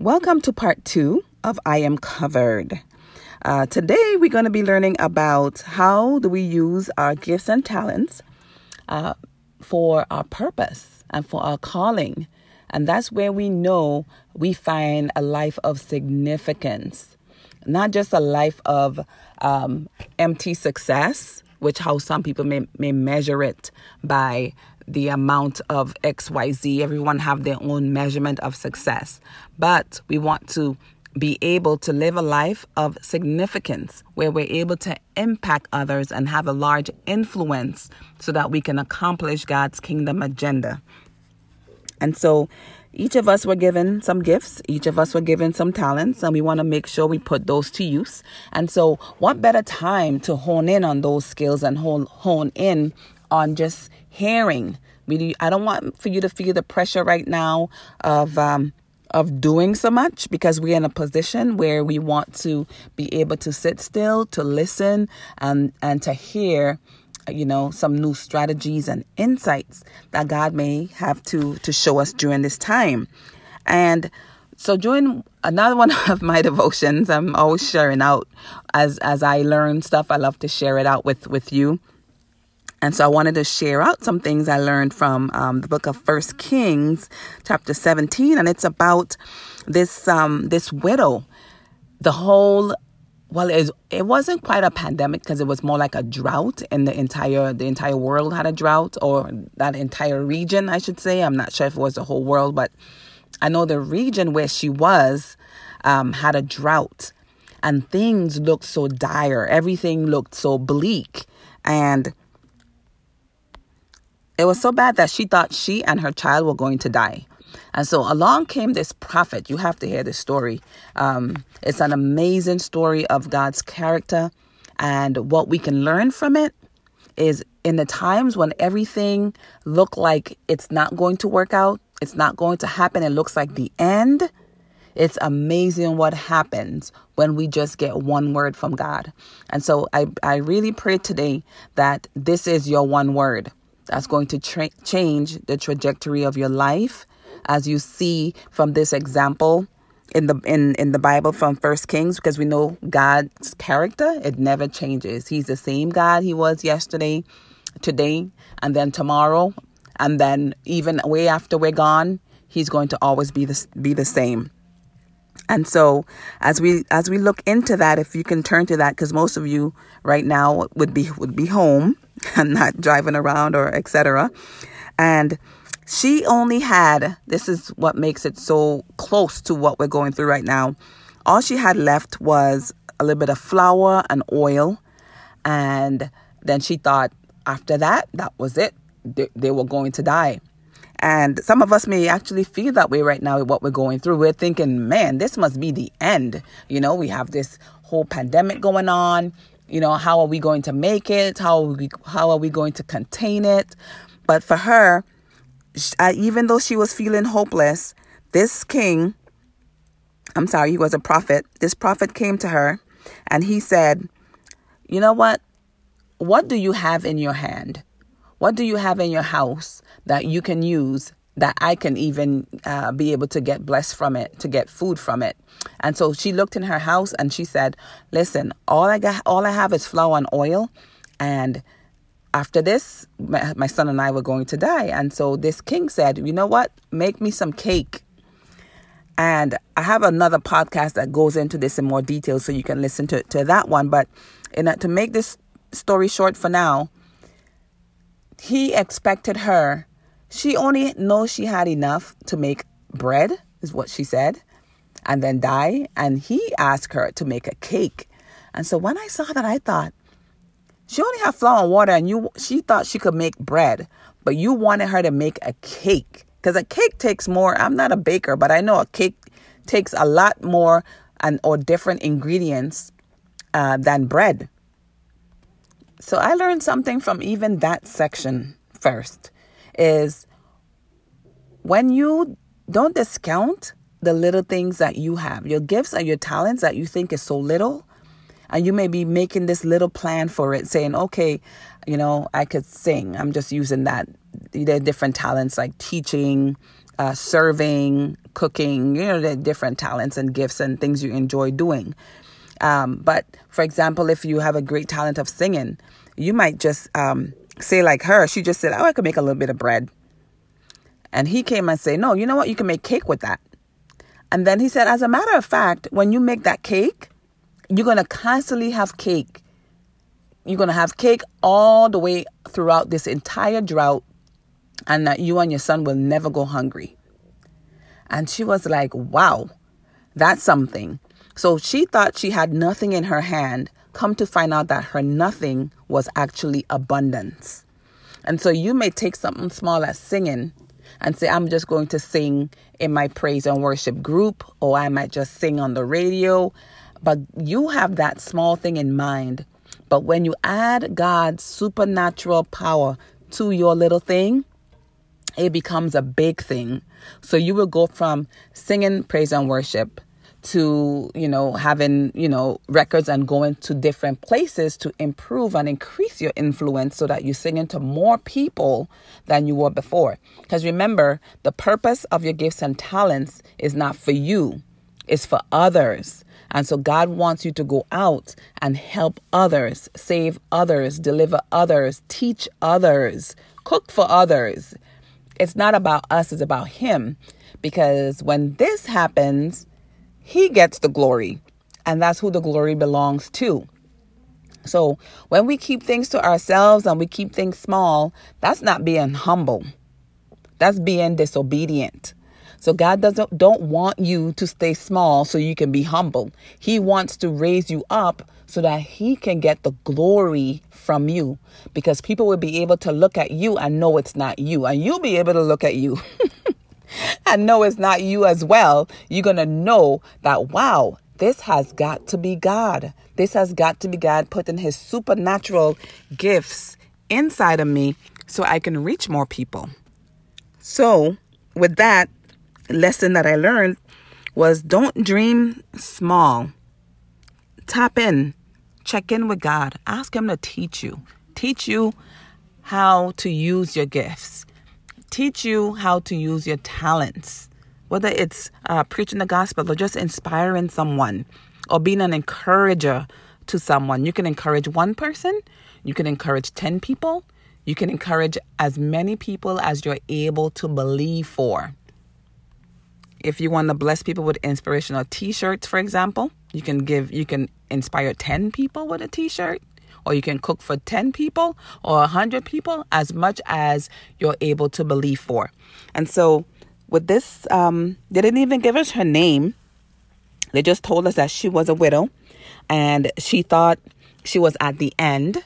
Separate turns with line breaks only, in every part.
Welcome to part two of I Am Covered. Uh, today we're going to be learning about how do we use our gifts and talents uh, for our purpose and for our calling. And that's where we know we find a life of significance, not just a life of um, empty success, which how some people may, may measure it by the amount of XYZ. Everyone have their own measurement of success. But we want to be able to live a life of significance where we're able to impact others and have a large influence so that we can accomplish God's kingdom agenda. And so each of us were given some gifts, each of us were given some talents, and we want to make sure we put those to use. And so, what better time to hone in on those skills and hone, hone in on just hearing. We, I don't want for you to feel the pressure right now of um, of doing so much because we're in a position where we want to be able to sit still, to listen, and and to hear, you know, some new strategies and insights that God may have to to show us during this time, and. So during another one of my devotions, I'm always sharing out as as I learn stuff. I love to share it out with with you. And so I wanted to share out some things I learned from um, the book of First Kings, chapter 17, and it's about this um, this widow. The whole well, it, it wasn't quite a pandemic because it was more like a drought, and the entire the entire world had a drought, or that entire region, I should say. I'm not sure if it was the whole world, but I know the region where she was um, had a drought, and things looked so dire. Everything looked so bleak, and it was so bad that she thought she and her child were going to die. And so along came this prophet. You have to hear this story. Um, it's an amazing story of God's character. And what we can learn from it is in the times when everything looked like it's not going to work out, it's not going to happen, it looks like the end. It's amazing what happens when we just get one word from God. And so I, I really pray today that this is your one word that's going to tra- change the trajectory of your life. As you see from this example in the in in the bible from first kings because we know god's character it never changes. He's the same god he was yesterday today and then tomorrow and then even way after we're gone he's going to always be the be the same. And so as we as we look into that if you can turn to that because most of you right now would be would be home and not driving around or etc. And she only had this is what makes it so close to what we're going through right now. All she had left was a little bit of flour and oil. And then she thought after that, that was it. They, they were going to die. And some of us may actually feel that way right now with what we're going through. We're thinking, man, this must be the end. You know, we have this whole pandemic going on you know how are we going to make it? How are we, how are we going to contain it? But for her even though she was feeling hopeless this king i'm sorry he was a prophet. This prophet came to her and he said you know what? What do you have in your hand? What do you have in your house that you can use that I can even uh, be able to get blessed from it, to get food from it. And so she looked in her house and she said, "Listen, all I got, all I have is flour and oil, and after this, my, son and I were going to die." And so this king said, "You know what? Make me some cake." And I have another podcast that goes into this in more detail, so you can listen to, to that one. But in a, to make this story short for now, he expected her she only knows she had enough to make bread, is what she said, and then die. And he asked her to make a cake. And so when I saw that, I thought, she only had flour and water, and you she thought she could make bread, but you wanted her to make a cake. Because a cake takes more. I'm not a baker, but I know a cake takes a lot more and or different ingredients uh, than bread. So I learned something from even that section first is when you don't discount the little things that you have, your gifts and your talents that you think is so little, and you may be making this little plan for it, saying, okay, you know, I could sing. I'm just using that. There are different talents like teaching, uh, serving, cooking, you know, the different talents and gifts and things you enjoy doing. Um, but for example, if you have a great talent of singing, you might just um, say like her. She just said, "Oh, I could make a little bit of bread," and he came and say, "No, you know what? You can make cake with that." And then he said, "As a matter of fact, when you make that cake, you're gonna constantly have cake. You're gonna have cake all the way throughout this entire drought, and that you and your son will never go hungry." And she was like, "Wow, that's something." So she thought she had nothing in her hand, come to find out that her nothing was actually abundance. And so you may take something small as singing and say, I'm just going to sing in my praise and worship group, or I might just sing on the radio. But you have that small thing in mind. But when you add God's supernatural power to your little thing, it becomes a big thing. So you will go from singing praise and worship to you know having you know records and going to different places to improve and increase your influence so that you sing into more people than you were before because remember the purpose of your gifts and talents is not for you it's for others and so God wants you to go out and help others, save others, deliver others, teach others, cook for others. It's not about us, it's about Him. Because when this happens, he gets the glory, and that's who the glory belongs to. So when we keep things to ourselves and we keep things small, that's not being humble. That's being disobedient. So God doesn't don't want you to stay small so you can be humble. He wants to raise you up so that he can get the glory from you because people will be able to look at you and know it's not you and you'll be able to look at you and know it's not you as well, you're going to know that, wow, this has got to be God. This has got to be God putting his supernatural gifts inside of me so I can reach more people. So, with that lesson that I learned was don't dream small. Tap in, check in with God, ask him to teach you. Teach you how to use your gifts teach you how to use your talents, whether it's uh, preaching the gospel or just inspiring someone or being an encourager to someone. You can encourage one person, you can encourage 10 people, you can encourage as many people as you're able to believe for. If you want to bless people with inspirational t-shirts, for example, you can give you can inspire 10 people with a t-shirt or you can cook for 10 people or 100 people as much as you're able to believe for. And so with this, um, they didn't even give us her name. They just told us that she was a widow and she thought she was at the end.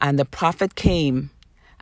And the prophet came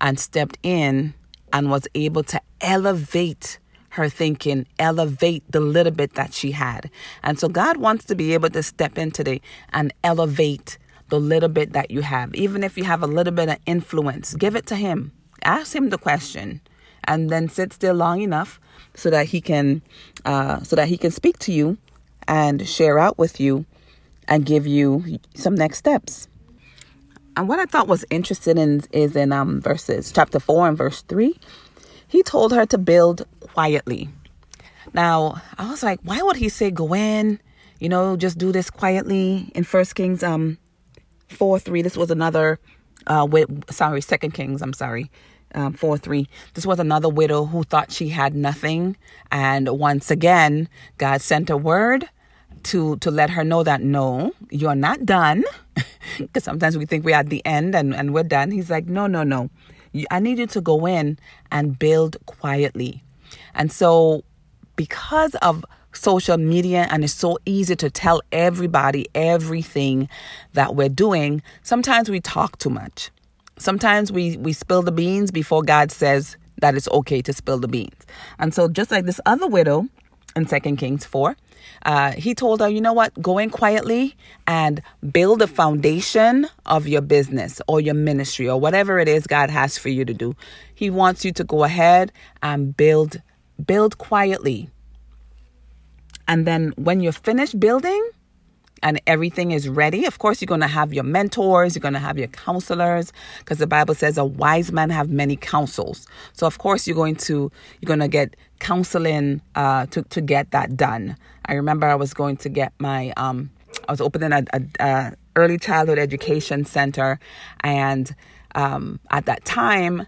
and stepped in and was able to elevate her thinking, elevate the little bit that she had. And so God wants to be able to step in today and elevate the little bit that you have. Even if you have a little bit of influence, give it to Him. Ask Him the question, and then sit still long enough so that He can, uh, so that He can speak to you and share out with you and give you some next steps. And what I thought was interesting in, is in um, verses chapter four and verse three. He told her to build quietly. Now I was like, why would he say go in? You know, just do this quietly in First Kings um 4 3. This was another, uh, with, sorry, Second Kings, I'm sorry. Um, 4 3. This was another widow who thought she had nothing. And once again, God sent a word to to let her know that no, you're not done. Because sometimes we think we're at the end and, and we're done. He's like, no, no, no. I need you to go in and build quietly. And so, because of social media and it's so easy to tell everybody everything that we're doing, sometimes we talk too much. Sometimes we, we spill the beans before God says that it's okay to spill the beans. And so, just like this other widow in Second Kings 4, uh, he told her, you know what, go in quietly and build a foundation of your business or your ministry or whatever it is God has for you to do. He wants you to go ahead and build build quietly and then when you're finished building, and everything is ready, of course, you're going to have your mentors, you're going to have your counselors, because the Bible says a wise man have many counsels. So, of course, you're going to you're going to get counseling uh, to to get that done. I remember I was going to get my um, I was opening a, a, a early childhood education center, and um, at that time.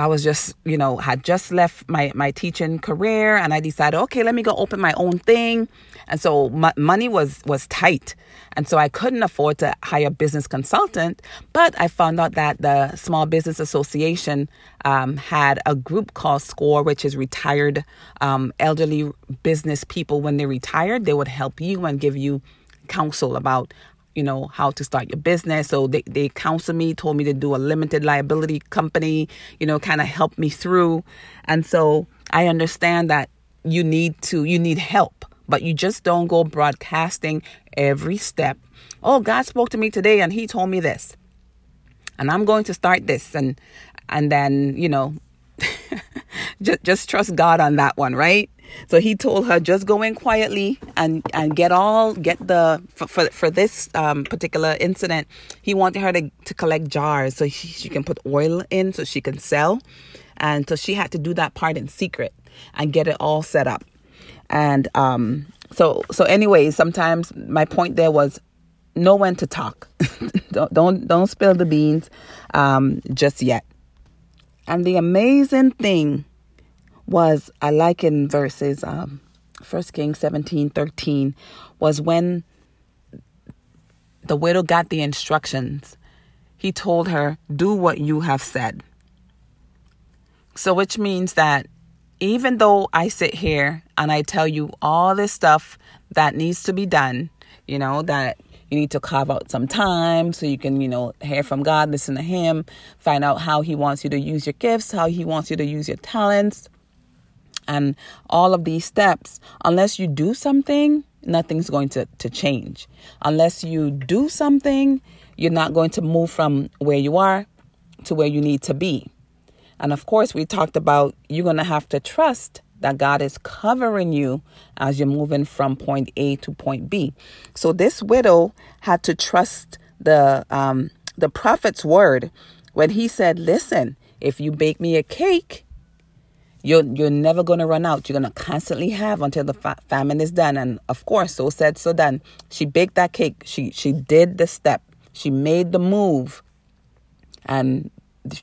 I was just, you know, had just left my, my teaching career and I decided, okay, let me go open my own thing. And so money was, was tight. And so I couldn't afford to hire a business consultant. But I found out that the Small Business Association um, had a group called SCORE, which is retired um, elderly business people. When they retired, they would help you and give you counsel about you know, how to start your business. So they, they counseled me, told me to do a limited liability company, you know, kind of helped me through. And so I understand that you need to, you need help, but you just don't go broadcasting every step. Oh, God spoke to me today and he told me this. And I'm going to start this and and then, you know, just just trust God on that one, right? So he told her just go in quietly and and get all get the for for, for this um, particular incident. He wanted her to to collect jars so she, she can put oil in so she can sell, and so she had to do that part in secret and get it all set up. And um, so so anyway, sometimes my point there was know when to talk. don't don't don't spill the beans um, just yet. And the amazing thing was I like in verses um First Kings 17, 13 was when the widow got the instructions. He told her, Do what you have said. So, which means that even though I sit here and I tell you all this stuff that needs to be done, you know, that you need to carve out some time so you can, you know, hear from God, listen to Him, find out how He wants you to use your gifts, how He wants you to use your talents and all of these steps, unless you do something, nothing's going to, to change. Unless you do something, you're not going to move from where you are to where you need to be. And of course, we talked about you're going to have to trust that God is covering you as you're moving from point A to point B. So this widow had to trust the um, the prophet's word when he said, "Listen, if you bake me a cake, you're, you're never going to run out. You're going to constantly have until the fa- famine is done. And of course, so said, so done. She baked that cake. She, she did the step. She made the move. And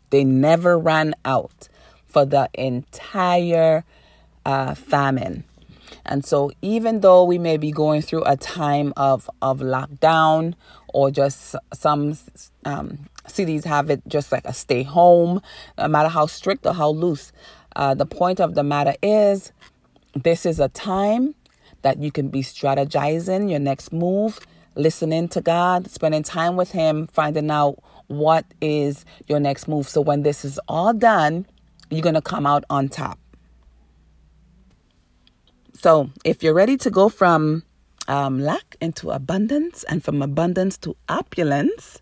they never ran out for the entire uh, famine. And so, even though we may be going through a time of, of lockdown or just some um, cities have it just like a stay home, no matter how strict or how loose, uh, the point of the matter is, this is a time that you can be strategizing your next move, listening to God, spending time with Him, finding out what is your next move. So when this is all done, you're going to come out on top. So if you're ready to go from um, lack into abundance and from abundance to opulence,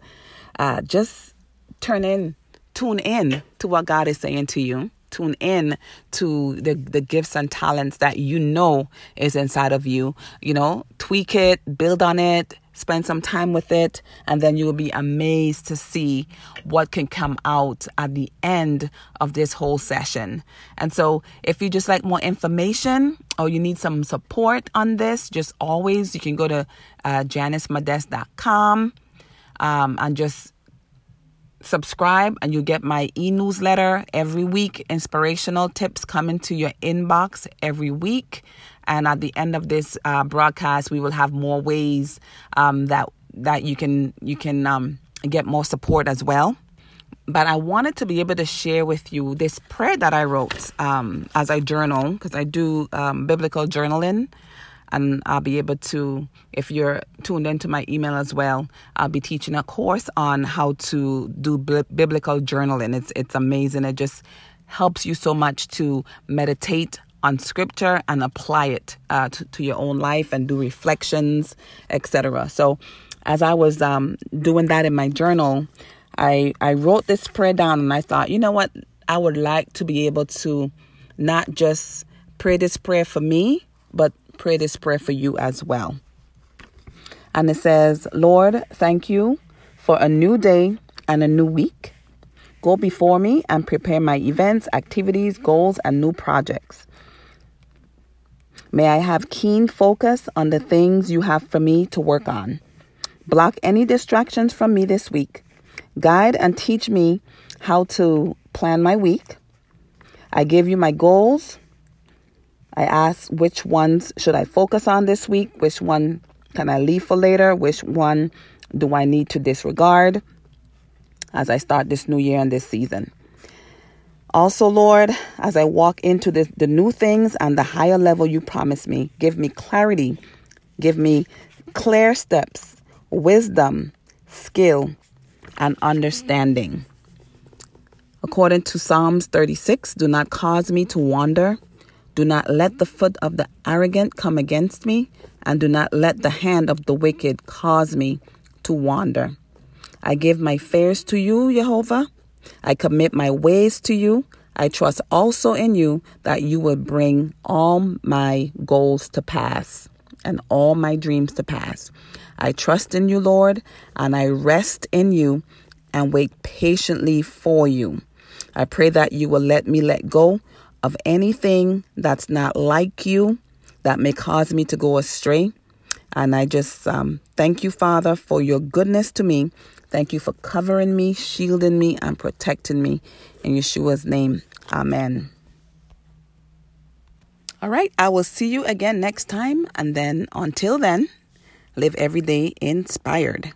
uh, just turn in, tune in to what God is saying to you tune in to the, the gifts and talents that you know is inside of you. You know, tweak it, build on it, spend some time with it, and then you will be amazed to see what can come out at the end of this whole session. And so, if you just like more information or you need some support on this, just always you can go to uh, um, and just subscribe and you get my e-newsletter every week. Inspirational tips coming to your inbox every week. And at the end of this uh, broadcast we will have more ways um, that that you can you can um, get more support as well. But I wanted to be able to share with you this prayer that I wrote um, as I journal because I do um, biblical journaling and I'll be able to, if you're tuned into my email as well, I'll be teaching a course on how to do biblical journaling. It's it's amazing. It just helps you so much to meditate on scripture and apply it uh, to, to your own life and do reflections, etc. So, as I was um, doing that in my journal, I I wrote this prayer down and I thought, you know what, I would like to be able to not just pray this prayer for me, but pray this prayer for you as well. And it says, Lord, thank you for a new day and a new week. Go before me and prepare my events, activities, goals, and new projects. May I have keen focus on the things you have for me to work on. Block any distractions from me this week. Guide and teach me how to plan my week. I give you my goals. I ask which ones should I focus on this week, which one can I leave for later, which one do I need to disregard as I start this new year and this season. Also, Lord, as I walk into the, the new things and the higher level you promise me, give me clarity, give me clear steps, wisdom, skill, and understanding. According to Psalms 36, do not cause me to wander. Do not let the foot of the arrogant come against me, and do not let the hand of the wicked cause me to wander. I give my fears to you, Jehovah. I commit my ways to you. I trust also in you that you will bring all my goals to pass and all my dreams to pass. I trust in you, Lord, and I rest in you and wait patiently for you. I pray that you will let me let go of anything that's not like you that may cause me to go astray. And I just um, thank you, Father, for your goodness to me Thank you for covering me, shielding me, and protecting me. In Yeshua's name, Amen. All right, I will see you again next time. And then until then, live every day inspired.